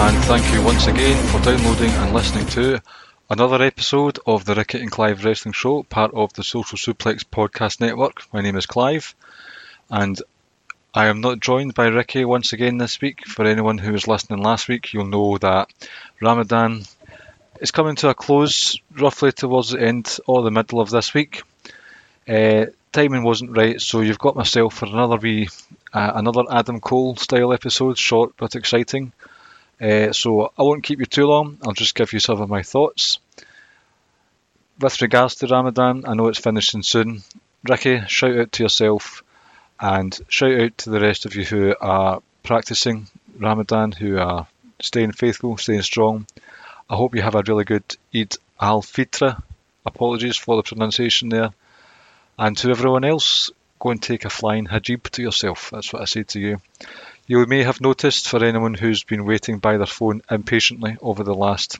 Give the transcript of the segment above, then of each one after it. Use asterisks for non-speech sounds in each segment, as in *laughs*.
And thank you once again for downloading and listening to another episode of the Ricky and Clive Wrestling Show, part of the Social Suplex Podcast Network. My name is Clive, and I am not joined by Ricky once again this week. For anyone who was listening last week, you'll know that Ramadan is coming to a close roughly towards the end or the middle of this week. Uh, timing wasn't right, so you've got myself for another wee, uh, another Adam Cole style episode, short but exciting. Uh, so I won't keep you too long. I'll just give you some of my thoughts. With regards to Ramadan, I know it's finishing soon. Ricky, shout out to yourself and shout out to the rest of you who are practicing Ramadan, who are staying faithful, staying strong. I hope you have a really good Eid al Fitr. Apologies for the pronunciation there. And to everyone else, go and take a flying hijab to yourself. That's what I say to you. You may have noticed, for anyone who's been waiting by their phone impatiently over the last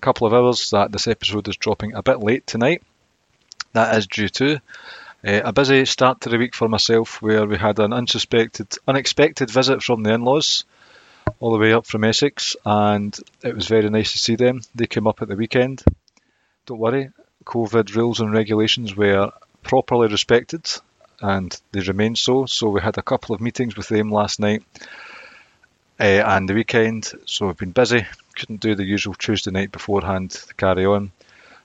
couple of hours, that this episode is dropping a bit late tonight. That is due to uh, a busy start to the week for myself, where we had an unsuspected, unexpected visit from the in-laws, all the way up from Essex, and it was very nice to see them. They came up at the weekend. Don't worry, COVID rules and regulations were properly respected, and they remain so. So we had a couple of meetings with them last night uh, and the weekend. So we've been busy. Couldn't do the usual Tuesday night beforehand to carry on.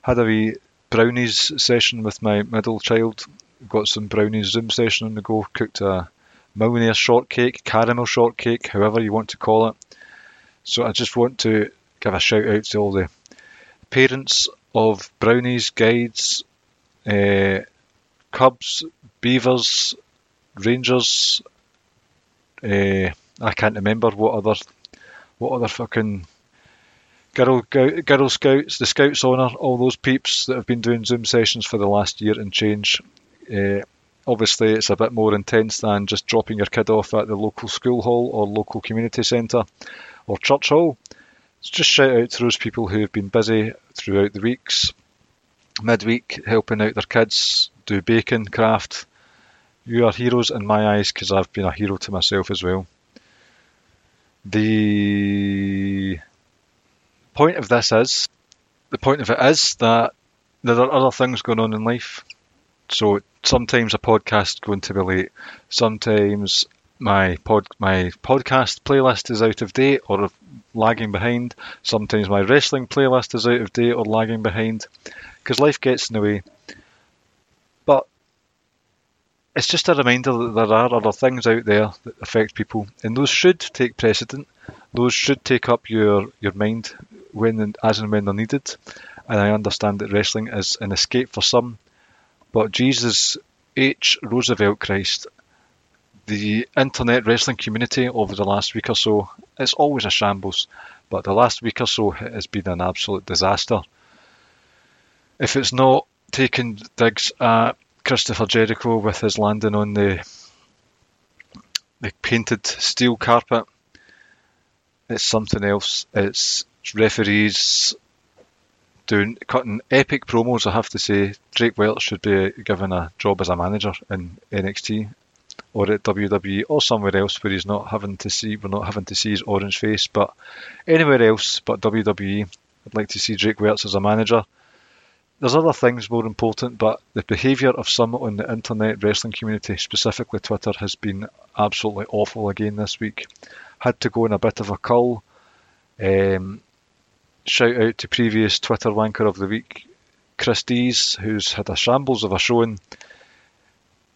Had a wee brownies session with my middle child. Got some brownies Zoom session on the go. Cooked a millionaire shortcake, caramel shortcake, however you want to call it. So I just want to give a shout out to all the parents of brownies, guides, uh, cubs, beavers, rangers. Uh, I can't remember what other what other fucking Girl, Girl Scouts, the Scouts Honour, all those peeps that have been doing Zoom sessions for the last year and change. Uh, obviously, it's a bit more intense than just dropping your kid off at the local school hall or local community centre or church hall. So just shout out to those people who have been busy throughout the weeks, midweek, helping out their kids, do bacon, craft. You are heroes in my eyes because I've been a hero to myself as well. The point of this is, the point of it is that there are other things going on in life. So sometimes a podcast is going to be late. Sometimes my pod my podcast playlist is out of date or lagging behind. Sometimes my wrestling playlist is out of date or lagging behind because life gets in the way. But it's just a reminder that there are other things out there that affect people, and those should take precedent. Those should take up your your mind when and as and when they're needed. And I understand that wrestling is an escape for some, but Jesus H. Roosevelt Christ the internet wrestling community over the last week or so, it's always a shambles, but the last week or so has been an absolute disaster. If it's not taking digs at Christopher Jericho with his landing on the the painted steel carpet, it's something else. It's referees doing cutting epic promos. I have to say, Drake Welch should be given a job as a manager in NXT or at WWE or somewhere else where he's not having to see we're not having to see his orange face. But anywhere else but WWE, I'd like to see Drake Welch as a manager. There's other things more important, but the behaviour of some on the internet wrestling community, specifically Twitter, has been absolutely awful again this week. Had to go in a bit of a cull. Um, shout out to previous Twitter wanker of the week, Chris Dees, who's had a shambles of a showing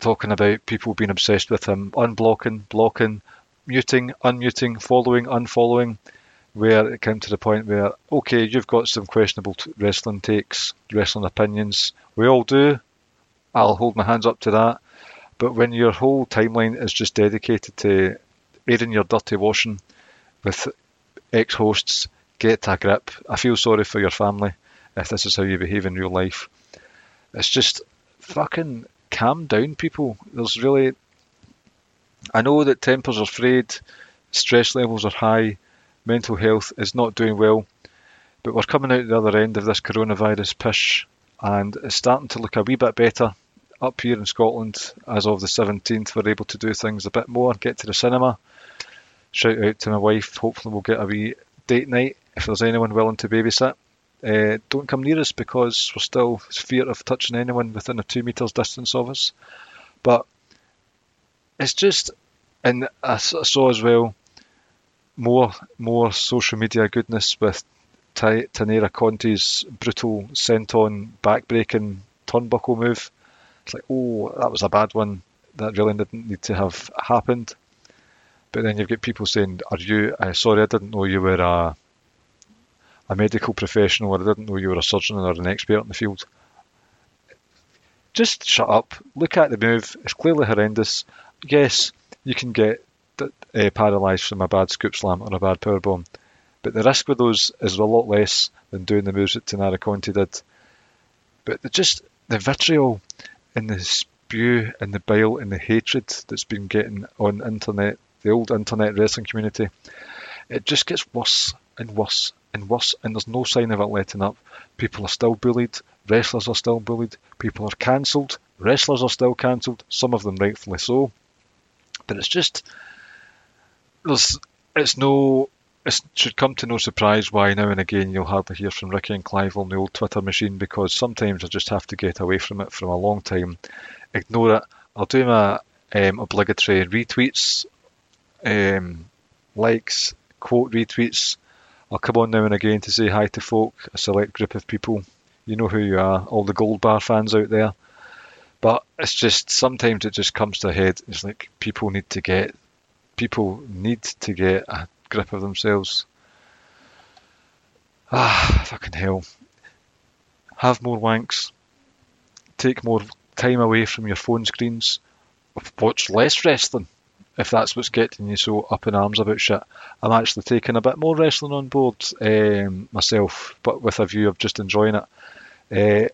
talking about people being obsessed with him, unblocking, blocking, muting, unmuting, following, unfollowing. Where it came to the point where, okay, you've got some questionable t- wrestling takes, wrestling opinions. We all do. I'll hold my hands up to that. But when your whole timeline is just dedicated to airing your dirty washing with ex hosts, get a grip. I feel sorry for your family if this is how you behave in real life. It's just fucking calm down, people. There's really. I know that tempers are frayed, stress levels are high, mental health is not doing well, but we're coming out the other end of this coronavirus push, and it's starting to look a wee bit better up here in Scotland as of the 17th. We're able to do things a bit more, get to the cinema. Shout out to my wife. Hopefully, we'll get a wee date night if there's anyone willing to babysit. Uh, don't come near us because we're still fear of touching anyone within a two metres distance of us. But it's just, and I saw as well more more social media goodness with Taynara Conti's brutal senton backbreaking turnbuckle move. It's like, oh, that was a bad one. That really didn't need to have happened. But then you've got people saying, "Are you? Uh, sorry, I didn't know you were a a medical professional, or I didn't know you were a surgeon or an expert in the field." Just shut up. Look at the move. It's clearly horrendous. Yes, you can get uh, paralysed from a bad scoop slam or a bad power bomb, but the risk with those is a lot less than doing the moves that Taynara Conti did. But just the vitriol and the spew and the bile and the hatred that's been getting on internet, the old internet wrestling community, it just gets worse and worse and worse, and there's no sign of it letting up. People are still bullied, wrestlers are still bullied, people are cancelled, wrestlers are still cancelled, some of them rightfully so. But it's just there's it's no it should come to no surprise why now and again you'll hardly hear from Ricky and Clive on the old Twitter machine because sometimes I just have to get away from it for a long time. Ignore it. I'll do my um, obligatory retweets, um, likes, quote retweets. I'll come on now and again to say hi to folk, a select group of people. You know who you are, all the Gold Bar fans out there. But it's just sometimes it just comes to a head. It's like people need to get people need to get a grip of themselves. Ah, fucking hell. Have more wanks. Take more time away from your phone screens. Watch less wrestling if that's what's getting you so up in arms about shit. I'm actually taking a bit more wrestling on board um, myself, but with a view of just enjoying it. Uh,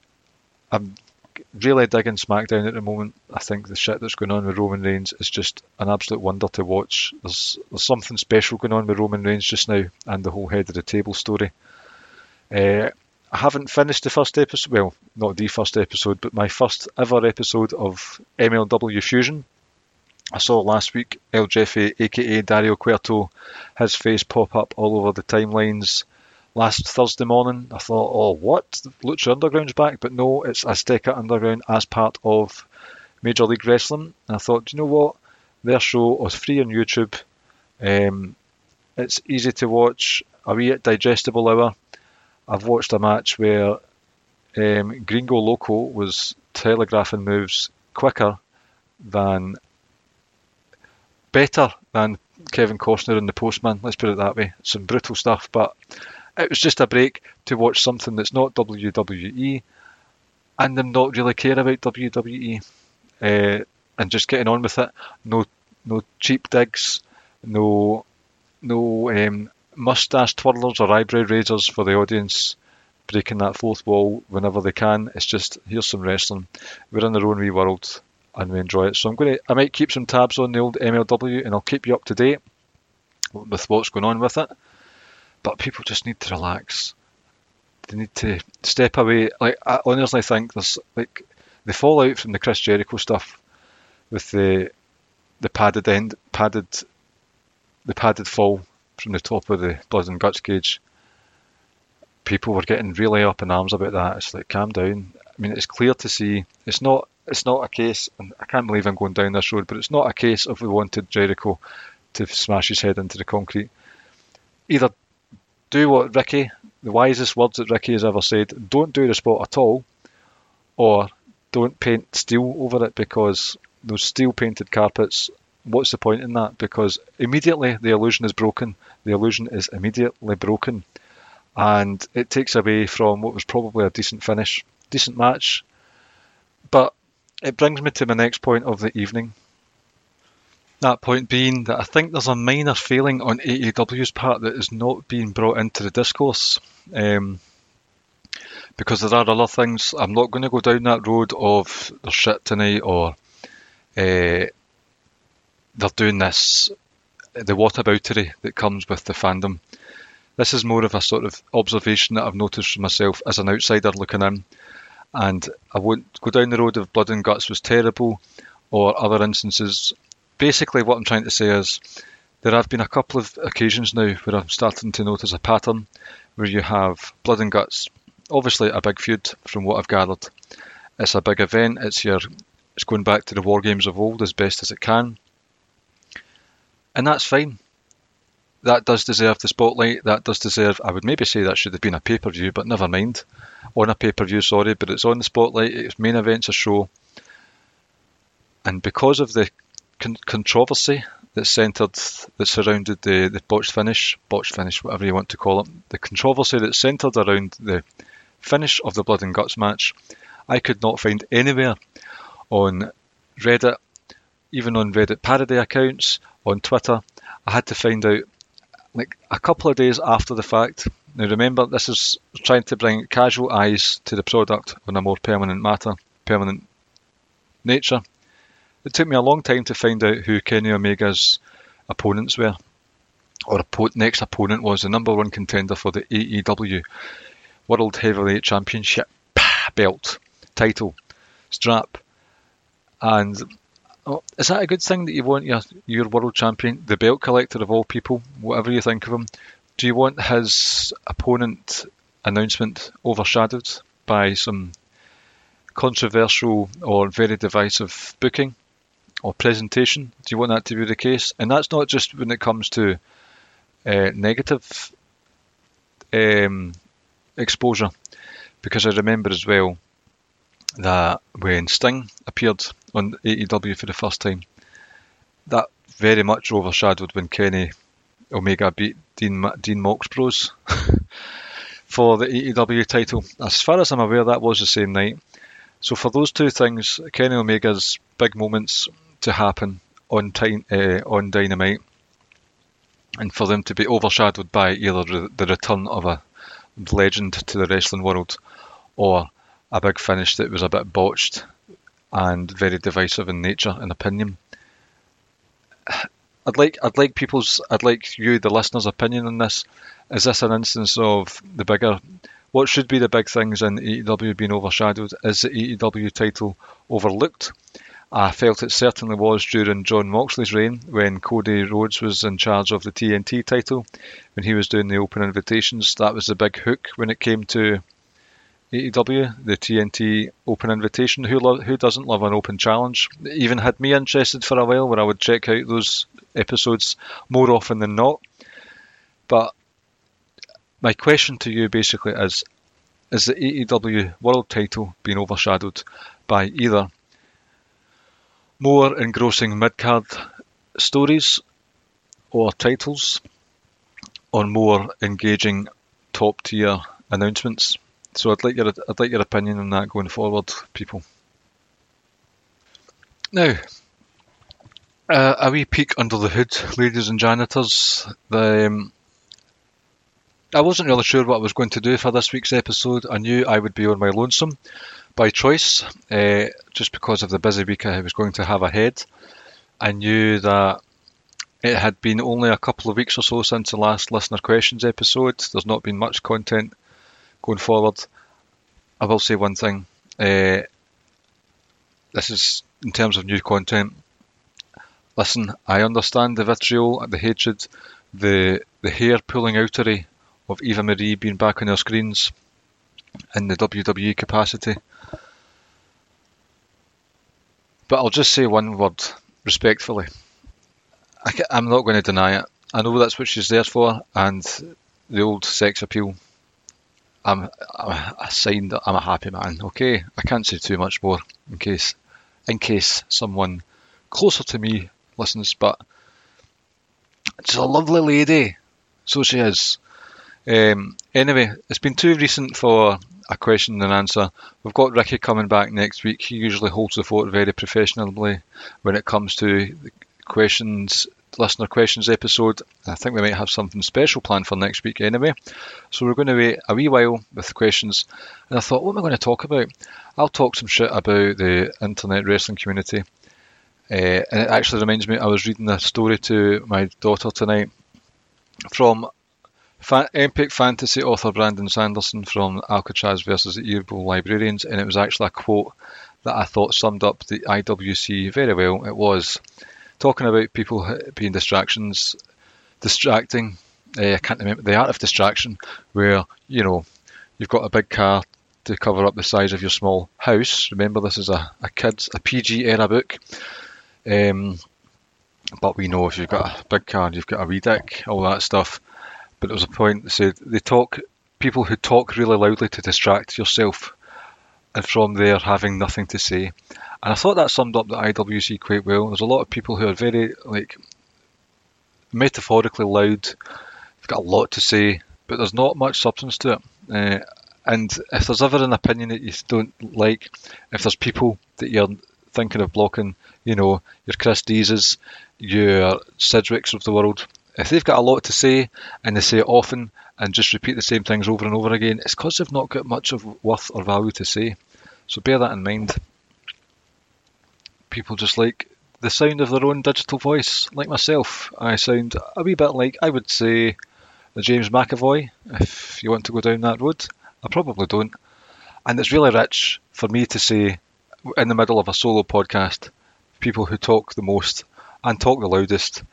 I'm really digging SmackDown at the moment. I think the shit that's going on with Roman Reigns is just an absolute wonder to watch. There's there's something special going on with Roman Reigns just now, and the whole head of the table story. Uh, I haven't finished the first episode. Well, not the first episode, but my first ever episode of MLW Fusion. I saw last week El Jefe, aka Dario Cueto, his face pop up all over the timelines last Thursday morning. I thought, oh, what? Lucha Underground's back, but no, it's Azteca Underground as part of Major League Wrestling. And I thought, do you know what? Their show was free on YouTube. Um, it's easy to watch, a wee digestible hour. I've watched a match where um, Gringo Loco was telegraphing moves quicker than, better than Kevin Costner and the Postman. Let's put it that way. Some brutal stuff, but it was just a break to watch something that's not WWE and them not really care about WWE uh, and just getting on with it. No, no cheap digs, no, no um, mustache twirlers or eyebrow raisers for the audience breaking that fourth wall whenever they can. It's just here's some wrestling. We're in our own wee world and we enjoy it. So I'm going to I might keep some tabs on the old MLW and I'll keep you up to date with what's going on with it but people just need to relax. They need to step away. Like I honestly think there's like the fallout from the Chris Jericho stuff with the the padded end, padded, the padded fall from the top of the blood and guts cage. People were getting really up in arms about that. It's like calm down. I mean, it's clear to see. It's not. It's not a case, and I can't believe I'm going down this road, but it's not a case of we wanted Jericho to smash his head into the concrete. Either do what Ricky, the wisest words that Ricky has ever said, don't do the spot at all, or don't paint steel over it because those steel painted carpets what's the point in that? Because immediately the illusion is broken. The illusion is immediately broken, and it takes away from what was probably a decent finish, decent match. But it brings me to my next point of the evening. That point being that I think there's a minor failing on AEW's part that is not being brought into the discourse. Um, because there are other things. I'm not going to go down that road of there's shit tonight or uh, they're doing this, the whataboutery that comes with the fandom. This is more of a sort of observation that I've noticed for myself as an outsider looking in. And I won't go down the road of blood and guts was terrible or other instances. Basically, what I'm trying to say is there have been a couple of occasions now where I'm starting to notice a pattern where you have blood and guts, obviously a big feud from what I've gathered. It's a big event. It's your it's going back to the war games of old as best as it can and that's fine. That does deserve the spotlight. That does deserve. I would maybe say that should have been a pay per view, but never mind. On a pay per view, sorry, but it's on the spotlight. It's main events a show, and because of the con- controversy that centred that surrounded the the botched finish, botched finish, whatever you want to call it, the controversy that centred around the finish of the blood and guts match, I could not find anywhere on Reddit, even on Reddit parody accounts, on Twitter. I had to find out like a couple of days after the fact. Now remember, this is trying to bring casual eyes to the product on a more permanent matter, permanent nature. It took me a long time to find out who Kenny Omega's opponents were, or next opponent was the number one contender for the AEW World Heavyweight Championship belt title strap, and Oh, is that a good thing that you want your your world champion, the belt collector of all people, whatever you think of him? Do you want his opponent announcement overshadowed by some controversial or very divisive booking or presentation? Do you want that to be the case? And that's not just when it comes to uh, negative um, exposure, because I remember as well that when Sting appeared on AEW for the first time, that very much overshadowed when Kenny Omega beat Dean Dean Mox Bros *laughs* for the AEW title. As far as I'm aware, that was the same night. So for those two things, Kenny Omega's big moments to happen on time uh, on Dynamite, and for them to be overshadowed by either the return of a legend to the wrestling world or a big finish that was a bit botched and very divisive in nature and opinion. *sighs* I'd like I'd like people's I'd like you the listeners' opinion on this. Is this an instance of the bigger what should be the big things in AEW being overshadowed? Is the AEW title overlooked? I felt it certainly was during Jon Moxley's reign when Cody Rhodes was in charge of the TNT title, when he was doing the open invitations. That was the big hook when it came to AEW, the TNT Open Invitation. Who lo- who doesn't love an open challenge? It even had me interested for a while, where I would check out those episodes more often than not. But my question to you basically is: Is the AEW World Title being overshadowed by either more engrossing mid-card stories or titles, or more engaging top-tier announcements? So I'd like your I'd like your opinion on that going forward, people. Now, uh, a wee peek under the hood, ladies and janitors. The, um, I wasn't really sure what I was going to do for this week's episode. I knew I would be on my lonesome by choice, uh, just because of the busy week I was going to have ahead. I knew that it had been only a couple of weeks or so since the last listener questions episode. There's not been much content going forward, I will say one thing. Uh, this is in terms of new content. Listen, I understand the vitriol, the hatred, the the hair pulling outery of Eva Marie being back on our screens in the WWE capacity. But I'll just say one word respectfully. I am not going to deny it. I know that's what she's there for, and the old sex appeal I'm, I'm a sign that I'm a happy man. Okay, I can't say too much more in case in case someone closer to me listens, but she's a lovely lady, so she is. Um, anyway, it's been too recent for a question and answer. We've got Ricky coming back next week. He usually holds the fort very professionally when it comes to questions, listener questions episode. I think we might have something special planned for next week anyway. So we're going to wait a wee while with questions. And I thought, what am I going to talk about? I'll talk some shit about the internet wrestling community. Uh, and it actually reminds me, I was reading a story to my daughter tonight from Fa- epic fantasy author Brandon Sanderson from Alcatraz versus the Evil Librarians, and it was actually a quote that I thought summed up the IWC very well. It was talking about people being distractions, distracting. Uh, I can't remember the art of distraction, where you know you've got a big car to cover up the size of your small house. Remember, this is a, a kids a PG era book. Um, but we know if you've got a big car, you've got a wee dick, all that stuff. But there was a point that said they talk people who talk really loudly to distract yourself, and from there having nothing to say. And I thought that summed up the IWC quite well. There's a lot of people who are very like metaphorically loud. They've got a lot to say, but there's not much substance to it. Uh, and if there's ever an opinion that you don't like, if there's people that you're thinking of blocking, you know, your Chris Deeses, your Sidgwicks of the world, if they've got a lot to say and they say it often and just repeat the same things over and over again, it's because they've not got much of worth or value to say. So bear that in mind. People just like the sound of their own digital voice, like myself. I sound a wee bit like, I would say, the James McAvoy, if you want to go down that road. I probably don't. And it's really rich for me to say, in the middle of a solo podcast, people who talk the most and talk the loudest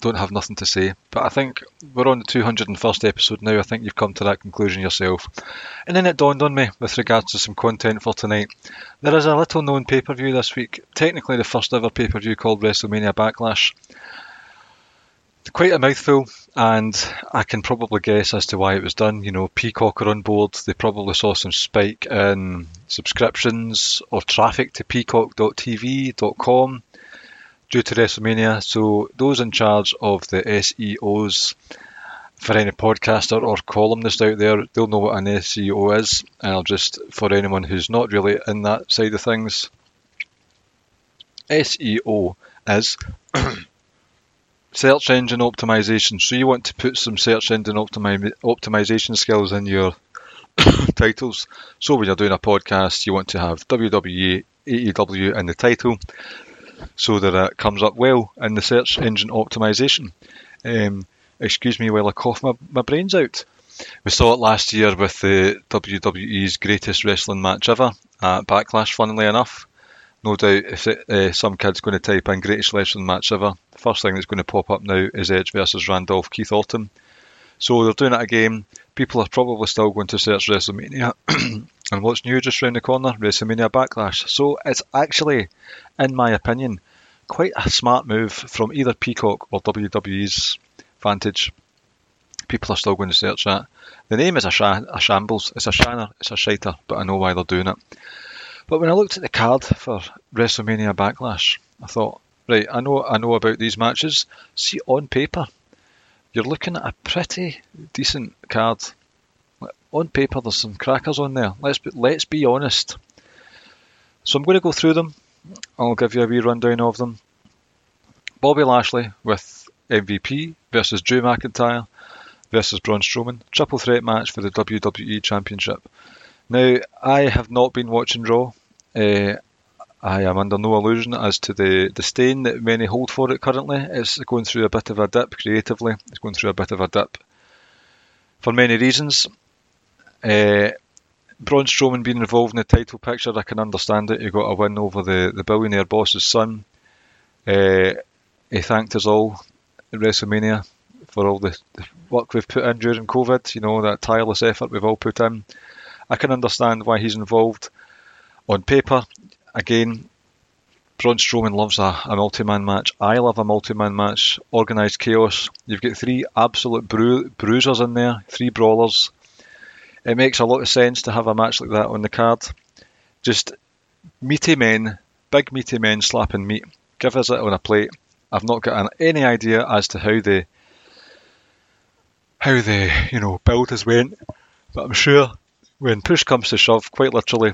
don't have nothing to say. But I think we're on the 201st episode now. I think you've come to that conclusion yourself. And then it dawned on me with regards to some content for tonight. There is a little known pay per view this week, technically the first ever pay per view called WrestleMania Backlash. Quite a mouthful, and I can probably guess as to why it was done. You know, Peacock are on board. They probably saw some spike in subscriptions or traffic to peacock.tv.com due to WrestleMania. So those in charge of the SEOs for any podcaster or columnist out there, they'll know what an SEO is. And I'll just, for anyone who's not really in that side of things, SEO is *coughs* search engine optimization. So you want to put some search engine optimi- optimization skills in your *coughs* titles. So when you're doing a podcast, you want to have WWE, AEW in the title so that it comes up well in the search engine optimization. Um, excuse me while I cough my, my brains out. We saw it last year with the WWE's greatest wrestling match ever at Backlash, funnily enough. No doubt if it, uh, some kid's going to type in greatest wrestling match ever, the first thing that's going to pop up now is Edge versus Randolph Keith Orton. So they're doing it again. People are probably still going to search WrestleMania. *clears throat* and what's new just round the corner? WrestleMania Backlash. So it's actually, in my opinion, quite a smart move from either Peacock or WWE's vantage. People are still going to search that. The name is a, sh- a shambles. It's a shanner. It's a shiter, but I know why they're doing it. But when I looked at the card for WrestleMania Backlash, I thought, right, I know, I know about these matches. See, on paper, you're looking at a pretty decent card. On paper, there's some crackers on there. Let's be, let's be honest. So I'm going to go through them. I'll give you a wee rundown of them. Bobby Lashley with MVP versus Drew McIntyre versus Braun Strowman. Triple threat match for the WWE Championship. Now, I have not been watching Raw. Uh, I am under no illusion as to the disdain that many hold for it currently. It's going through a bit of a dip creatively. It's going through a bit of a dip for many reasons. Uh, Braun Strowman being involved in the title picture, I can understand it. He got a win over the, the billionaire boss's son. Uh, he thanked us all at WrestleMania for all the, the work we've put in during COVID, you know, that tireless effort we've all put in. I can understand why he's involved. On paper, again, Braun Strowman loves a, a multi-man match. I love a multi-man match. Organised chaos. You've got three absolute bru- bruisers in there, three brawlers. It makes a lot of sense to have a match like that on the card. Just meaty men, big meaty men slapping meat. Give us it on a plate. I've not got an, any idea as to how the how the you know build has went, but I'm sure when push comes to shove, quite literally,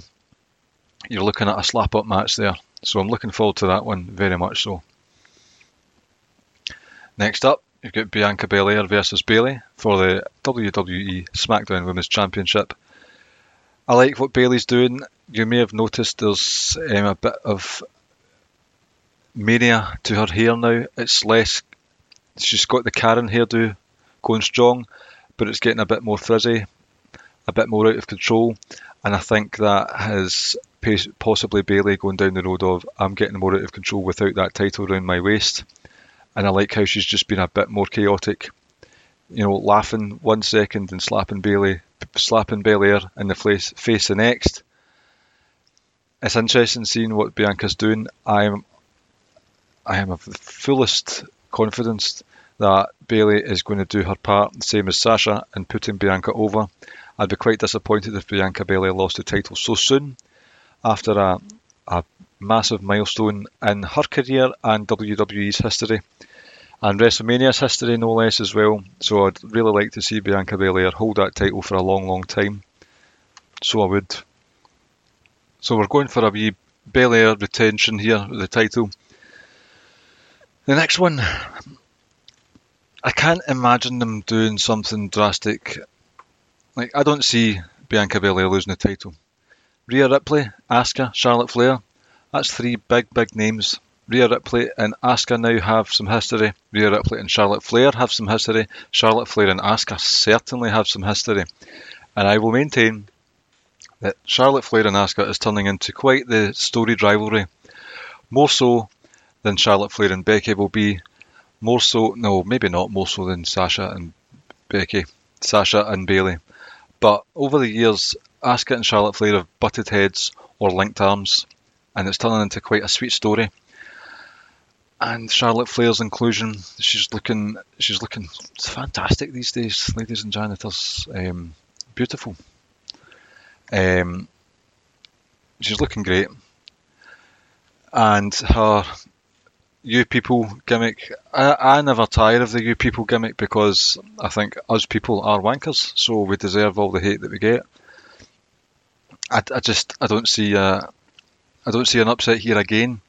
you're looking at a slap up match there. So I'm looking forward to that one very much so. Next up, you've got Bianca Belair versus Bayley for the WWE SmackDown Women's Championship. I like what Bayley's doing. You may have noticed there's um, a bit of mania to her hair now. It's less. She's got the Karen hairdo going strong, but it's getting a bit more frizzy, a bit more out of control, and I think that has possibly Bayley going down the road of I'm getting more out of control without that title around my waist, and I like how she's just been a bit more chaotic. You know, laughing one second and slapping Bayley, slapping Belair in the face, face the next. It's interesting seeing what Bianca's doing. I'm, I am of the fullest confidence that Bayley is going to do her part, the same as Sasha, in putting Bianca over. I'd be quite disappointed if Bianca Bayley lost the title so soon after a, a massive milestone in her career and WWE's history and WrestleMania's history no less as well. So I'd really like to see Bianca Belair hold that title for a long, long time. So I would. So we're going for a wee Belair retention here with the title. The next one, I can't imagine them doing something drastic. Like I don't see Bianca Belair losing the title. Rhea Ripley, Asuka, Charlotte Flair. That's three big, big names. Rhea Ripley and Asuka now have some history. Rhea Ripley and Charlotte Flair have some history. Charlotte Flair and Asuka certainly have some history. And I will maintain that Charlotte Flair and Asuka is turning into quite the storied rivalry. More so than Charlotte Flair and Becky will be. More so, no, maybe not more so than Sasha and Becky, Sasha and Bayley. But over the years, Asuka and Charlotte Flair have butted heads or linked arms, and it's turning into quite a sweet story. And Charlotte Flair's inclusion, she's looking, she's looking fantastic these days, ladies and janitors. Um, beautiful. Um, she's looking great, and her you people gimmick. I, I never tire of the you people gimmick because I think us people are wankers, so we deserve all the hate that we get. I, I just I don't see I don't see an upset here again.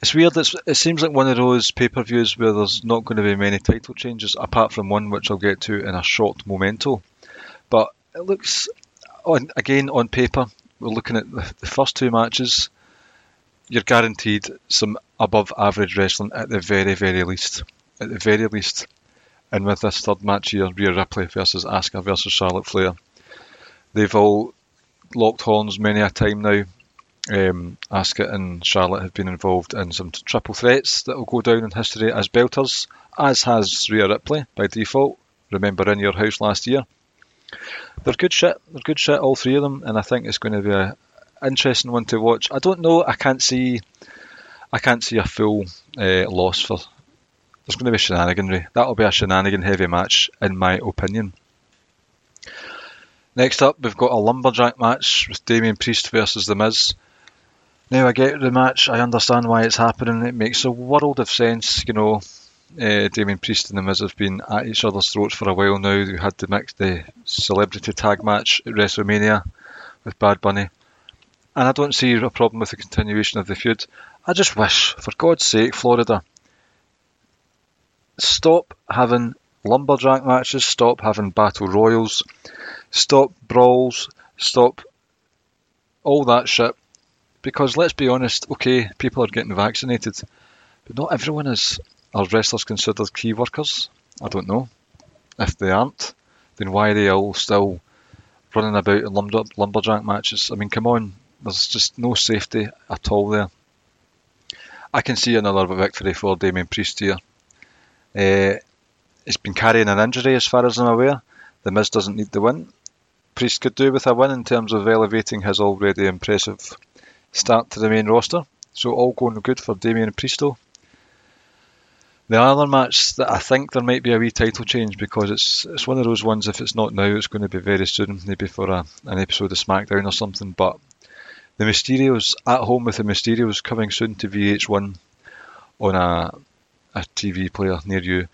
It's weird. It's, it seems like one of those pay per views where there's not going to be many title changes, apart from one which I'll get to in a short momento. But it looks, on again on paper, we're looking at the, first two matches. You're guaranteed some above average wrestling at the very, very least. At the very least. And with this third match here, Rhea Ripley versus Asuka versus Charlotte Flair, they've all locked horns many a time now. Um, Asuka and Charlotte have been involved in some triple threats that will go down in history as belters, as has Rhea Ripley by default. Remember in your house last year. They're good shit. They're good shit, all three of them, and I think it's going to be a interesting one to watch. I don't know. I can't see. I can't see a full uh, loss for. There's going to be shenaniganry. That'll be a shenanigan heavy match, in my opinion. Next up, we've got a lumberjack match with Damian Priest versus The Miz. Now I get the match, I understand why it's happening. It makes a world of sense, you know. Uh, Damian Priest and The Miz have been at each other's throats for a while now. We had the mix, the celebrity tag match at WrestleMania with Bad Bunny, and I don't see a problem with the continuation of the feud. I just wish, for God's sake, Florida, stop having lumberjack matches, stop having battle royals, stop brawls, stop all that shit. Because let's be honest, okay, people are getting vaccinated, but not everyone is. Are wrestlers considered key workers? I don't know. If they aren't, then why are they all still running about in lumber, lumberjack matches? I mean, come on, there's just no safety at all there. I can see another victory for Damian Priest here. Uh, he's been carrying an injury as far as I'm aware. The Miz doesn't need the win. Priest could do with a win in terms of elevating his already impressive start to the main roster. So all going good for Damian Priesto. The other match that I think there might be a wee title change because it's it's one of those ones. If it's not now, it's going to be very soon, maybe for a, an episode of SmackDown or something. But the Mysterios at home with the Mysterios coming soon to VH1 on a a TV player near you.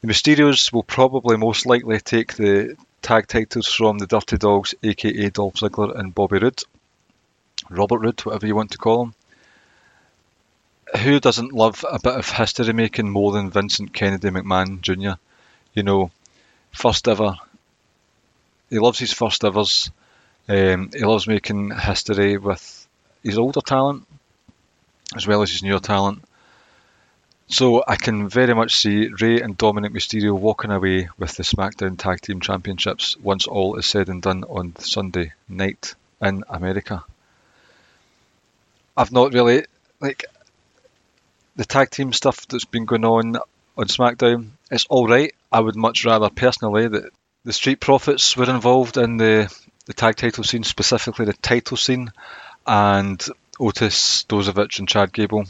The Mysterios will probably most likely take the tag titles from the Dirty Dogs, aka Dolph Ziggler and Bobby Roode. Robert Roode, whatever you want to call him. Who doesn't love a bit of history making more than Vincent Kennedy McMahon Jr.? You know, first ever. He loves his first evers. Um, he loves making history with his older talent as well as his newer talent. So I can very much see Ray and Dominic Mysterio walking away with the SmackDown Tag Team Championships once all is said and done on Sunday night in America. I've not really like the tag team stuff that's been going on on SmackDown. It's all right. I would much rather personally that the Street Profits were involved in the the tag title scene, specifically the title scene, and Otis Dozovic and Chad Gable.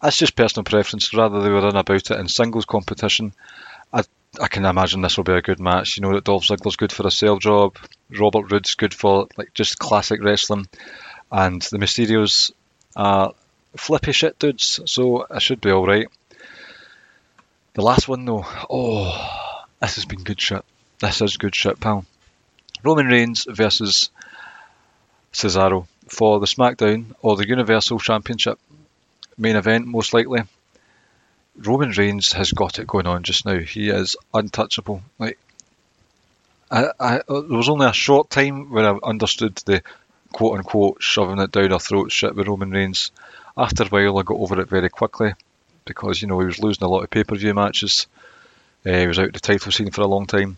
That's just personal preference. Rather they were in about it in singles competition. I I can imagine this will be a good match. You know that Dolph Ziggler's good for a sale job, Robert Roode's good for like just classic wrestling, and the Mysterios are flippy shit dudes, so I should be all right. The last one though, oh, this has been good shit. This is good shit, pal. Roman Reigns versus Cesaro for the SmackDown or the Universal Championship main event, most likely. Roman Reigns has got it going on just now. He is untouchable. Like, I, I, there was only a short time where I understood the quote unquote shoving it down our throats shit with Roman Reigns. After a while, I got over it very quickly because you know he was losing a lot of pay per view matches. Uh, he was out of the title scene for a long time.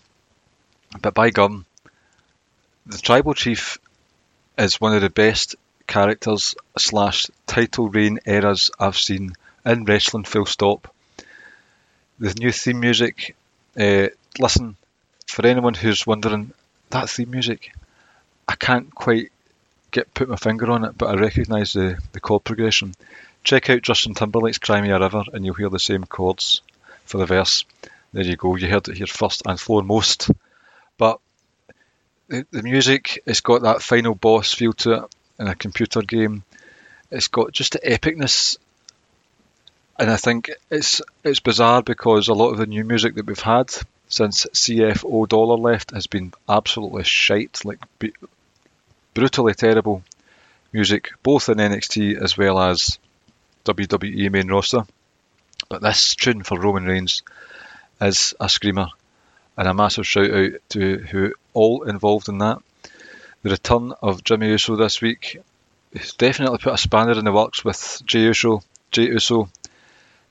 But by gum, the tribal chief is one of the best characters slash title reign eras I've seen in wrestling. Full stop. The new theme music. Uh, listen, for anyone who's wondering, that theme music, I can't quite get put my finger on it, but I recognise the, the chord progression. Check out Justin Timberlake's Cry Me a River and you'll hear the same chords for the verse. There you go, you heard it here first and foremost. But the, the music, it's got that final boss feel to it in a computer game. It's got just the epicness, and I think it's it's bizarre because a lot of the new music that we've had since CFO Dollar left has been absolutely shite, like brutally terrible music, both in NXT as well as WWE main roster. But this tune for Roman Reigns is a screamer, and a massive shout out to who all involved in that. The return of Jimmy Uso this week definitely put a spanner in the works with Jey Uso. Jey Uso,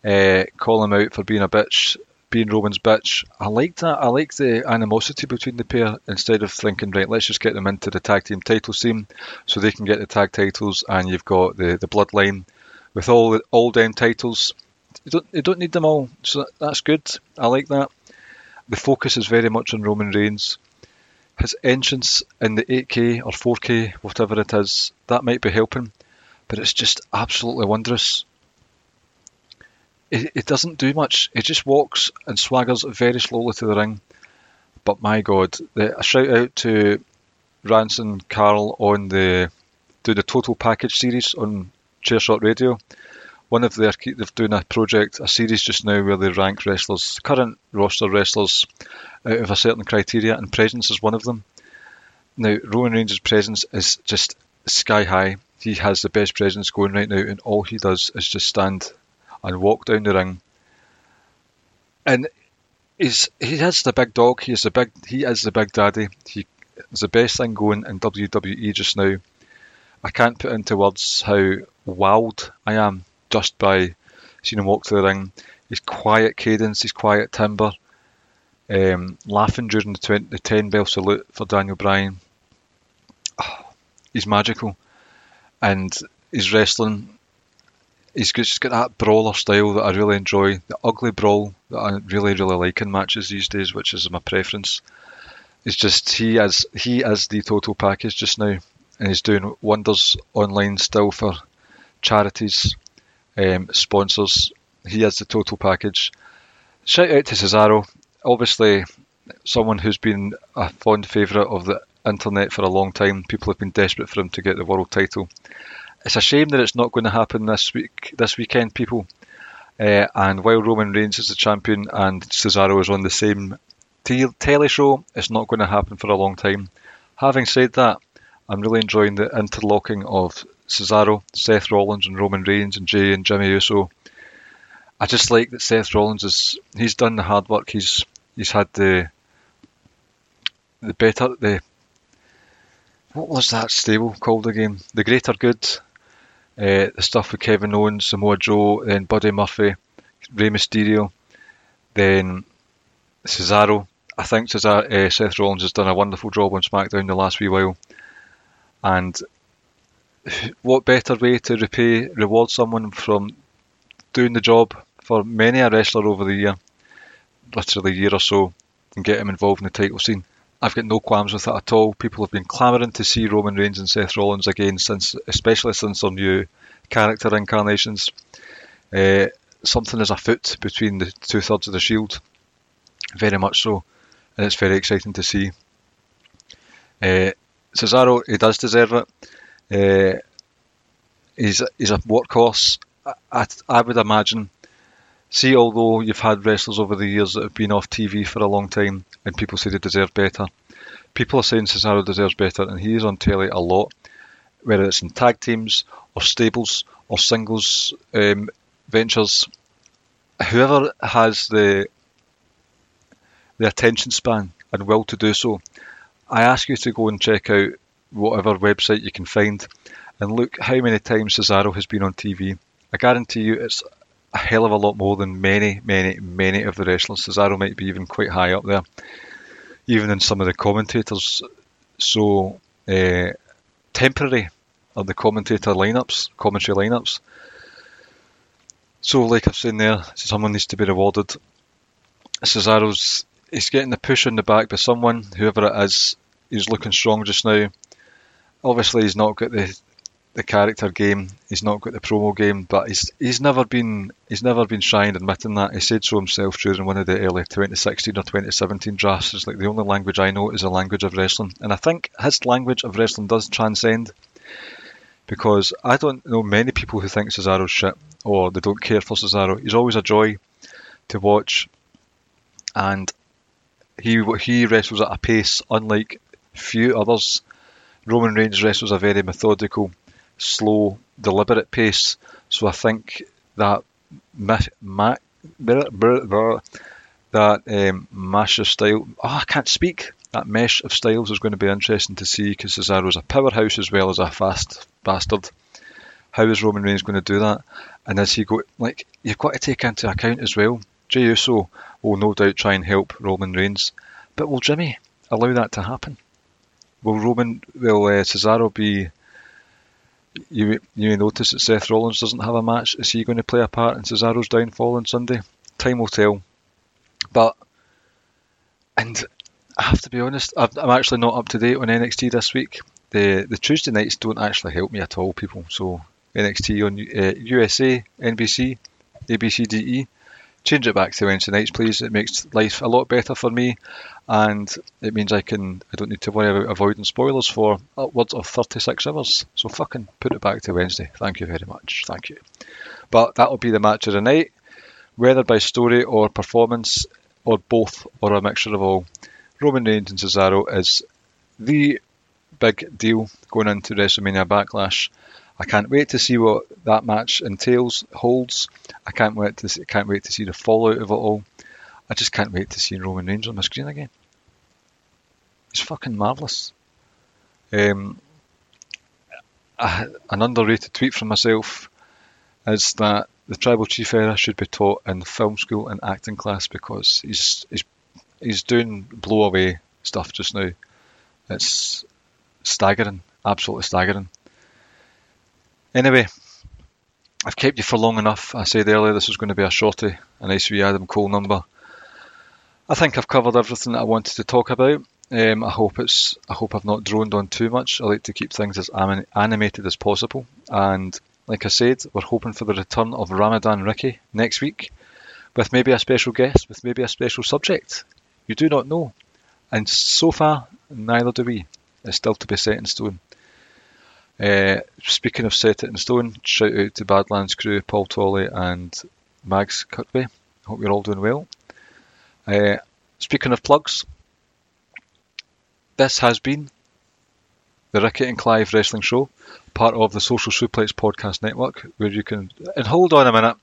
uh, call him out for being a bitch, being Roman's bitch. I like that. I like the animosity between the pair instead of thinking, right, let's just get them into the tag team title scene so they can get the tag titles, and you've got the, the bloodline with all the all down titles. You don't, you don't need them all, so that's good. I like that. The focus is very much on Roman Reigns. His entrance in the 8K or 4K, whatever it is, that might be helping, but it's just absolutely wondrous. It, it doesn't do much. It just walks and swaggers very slowly to the ring. But my God, the, a shout out to Rance and Carl on the do the Total Package series on Chairshot Radio one of their they're doing a project, a series just now where they rank wrestlers, current roster wrestlers, out of a certain criteria, and presence is one of them. Now, Roman Reigns' presence is just sky high. He has the best presence going right now, and all he does is just stand and walk down the ring. And he's he has the big dog. He is the big he is the big daddy. He is the best thing going in WWE just now. I can't put into words how wild I am just by seeing him walk to the ring. His quiet cadence, his quiet timber, um, laughing during the, 20, the 10 bell salute for Daniel Bryan. Oh, he's magical. And his wrestling, he's just got that brawler style that I really enjoy. The ugly brawl that I really, really like in matches these days, which is my preference. It's just he is he is the total package just now, and he's doing wonders online still for charities um, sponsors. He has the total package. Shout out to Cesaro, obviously someone who's been a fond favourite of the internet for a long time. People have been desperate for him to get the world title. It's a shame that it's not going to happen this week, this weekend, people. Uh, and while Roman Reigns is the champion and Cesaro is on the same te- telly show, it's not going to happen for a long time. Having said that, I'm really enjoying the interlocking of Cesaro, Seth Rollins, and Roman Reigns, and Jey and Jimmy Uso. I just like that Seth Rollins is he's done the hard work. He's he's had the the better the what was that stable called again? The Greater Good. Uh, the stuff with Kevin Owens, Samoa Joe, then Buddy Murphy, Rey Mysterio, then Cesaro. I think Cesaro, uh, Seth Rollins has done a wonderful job on SmackDown the last wee while. And what better way to repay, reward someone from doing the job for many a wrestler over the year, literally a year or so, and get him involved in the title scene. I've got no qualms with it at all. People have been clamouring to see Roman Reigns and Seth Rollins again since, especially since their new character incarnations. Uh, something is afoot between the two thirds of the Shield, very much so, and it's very exciting to see. Uh, Cesaro, he does deserve it. Uh, he's he's a workhorse. I, I, I would imagine. See, although you've had wrestlers over the years that have been off TV for a long time, and people say they deserve better, people are saying Cesaro deserves better, and he is on telly a lot, whether it's in tag teams or stables or singles um, ventures. Whoever has the the attention span and will to do so, I ask you to go and check out whatever website you can find and look how many times Cesaro has been on TV. I guarantee you it's a hell of a lot more than many, many, many of the wrestlers. Cesaro might be even quite high up there, even in some of the commentators. So uh, temporary are the commentator lineups, commentary lineups. So, like I've said there, someone needs to be rewarded. Cesaro's he's getting the push in the back by someone, whoever it is. He's looking strong just now. Obviously, he's not got the the character game. He's not got the promo game, but he's he's never been he's never been shy in admitting that. He said so himself during one of the early 2016 or 2017 drafts. It's like the only language I know is the language of wrestling, and I think his language of wrestling does transcend. Because I don't know many people who think Cesaro's shit or they don't care for Cesaro. He's always a joy to watch, and he he wrestles at a pace unlike few others. Roman Reigns wrestles a very methodical, slow, deliberate pace. So I think that that um, mash of style. Oh, I can't speak. That mesh of styles is going to be interesting to see because Cesaro is a powerhouse as well as a fast bastard. How is Roman Reigns going to do that? And as he go, like you've got to take into account as well. Jey Uso will no doubt try and help Roman Reigns, but will Jimmy allow that to happen? Will Roman, will uh, Cesaro be? You you may notice that Seth Rollins doesn't have a match. Is he going to play a part in Cesaro's downfall on Sunday? Time will tell. But and I have to be honest, i am actually not up to date on NXT this week. The the Tuesday nights don't actually help me at all, people. So NXT on uh, USA, NBC, ABCDE change it back to Wednesday nights, please. It makes life a lot better for me, and it means I can I don't need to worry about avoiding spoilers for upwards of 36 hours. So fucking put it back to Wednesday. Thank you very much. Thank you. But that'll be the match of the night, whether by story or performance, or both, or a mixture of all. Roman Reigns and Cesaro is the big deal going into WrestleMania Backlash. I can't wait to see what that match entails, holds. I can't wait to see, can't wait to see the fallout of it all. I just can't wait to see Roman Reigns on the screen again. It's fucking marvelous. Um, an underrated tweet from myself is that the tribal chief era should be taught in film school and acting class because he's he's he's doing blow away stuff just now. It's staggering, absolutely staggering. Anyway, I've kept you for long enough. I said earlier this was going to be a shorty, a nice wee Adam Cole number. I think I've covered everything that I wanted to talk about. Um, I hope it's. I hope I've not droned on too much. I like to keep things as animated as possible. And like I said, we're hoping for the return of Ramadan Ricky next week, with maybe a special guest, with maybe a special subject. You do not know, and so far neither do we. It's still to be set in stone. Uh, speaking of set it in stone, shout out to Badlands crew, Paul Tolley and Mags Kirkby. Hope you're all doing well. Uh, speaking of plugs, this has been the Ricky and Clive Wrestling Show, part of the Social Suplex Podcast Network, where you can. And hold on a minute,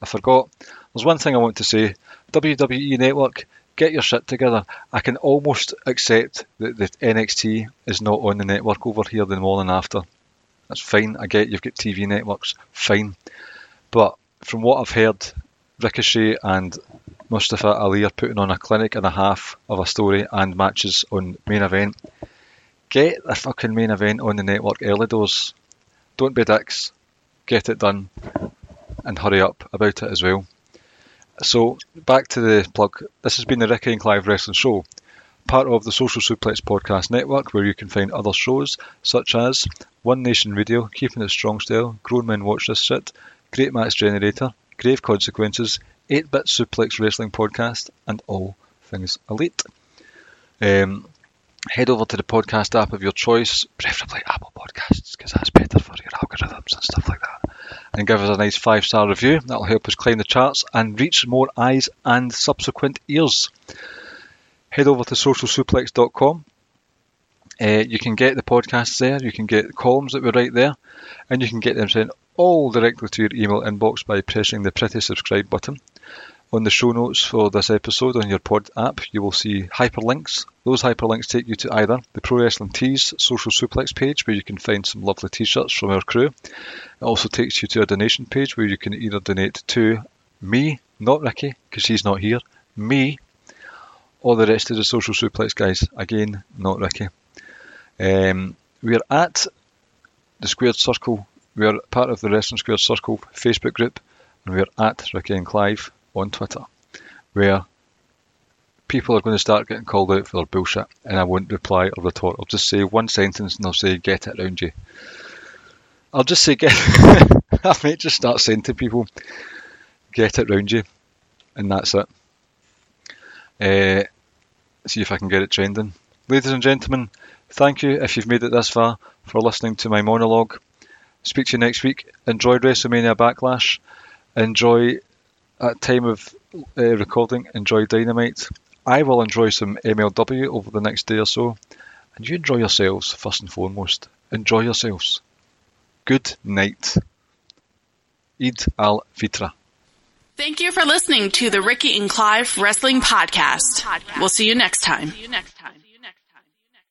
I forgot. There's one thing I want to say. WWE Network, get your shit together. I can almost accept that the NXT is not on the network over here the morning after. That's fine. I get you've got TV networks, fine. But from what I've heard, Ricochet and Mustafa Ali are putting on a clinic and a half of a story and matches on main event. Get the fucking main event on the network early doors. Don't be dicks. Get it done and hurry up about it as well. So back to the plug. This has been the Ricky and Clive Wrestling Show, part of the Social Suplex Podcast Network, where you can find other shows such as One Nation Radio, Keeping It Strong Style, Grown Men Watch This Shit, Great Match Generator, Grave Consequences, 8 Bit Suplex Wrestling Podcast, and All Things Elite. Um, head over to the podcast app of your choice, preferably Apple Podcasts, because that's better for your algorithms and stuff like that. And give us a nice five star review. That'll help us climb the charts and reach more eyes and subsequent ears. Head over to socialsuplex.com. Uh, you can get the podcasts there, you can get the columns that we write there, and you can get them sent all directly to your email inbox by pressing the pretty subscribe button. On the show notes for this episode on your pod app, you will see hyperlinks. Those hyperlinks take you to either the Pro Wrestling Tees social suplex page, where you can find some lovely t shirts from our crew. It also takes you to a donation page where you can either donate to me, not Ricky, because he's not here, me, or the rest of the social suplex guys. Again, not Ricky. Um, we're at the Squared Circle. We are part of the Wrestling Squared Circle Facebook group, and we're at Ricky and Clive on Twitter, where people are going to start getting called out for their bullshit, and I won't reply or retort. I'll just say one sentence and I'll say, "Get it around you." I'll just say, "Get." *laughs* I might just start saying to people, "Get it round you," and that's it. Uh, see if I can get it trending. Ladies and gentlemen, thank you if you've made it this far for listening to my monologue. Speak to you next week. Enjoy WrestleMania Backlash. Enjoy at time of uh, recording. Enjoy Dynamite. I will enjoy some MLW over the next day or so. And you enjoy yourselves first and foremost. Enjoy yourselves. Good night. Eid al Fitra. Thank you for listening to the Ricky and Clive Wrestling Podcast. We'll see you next time.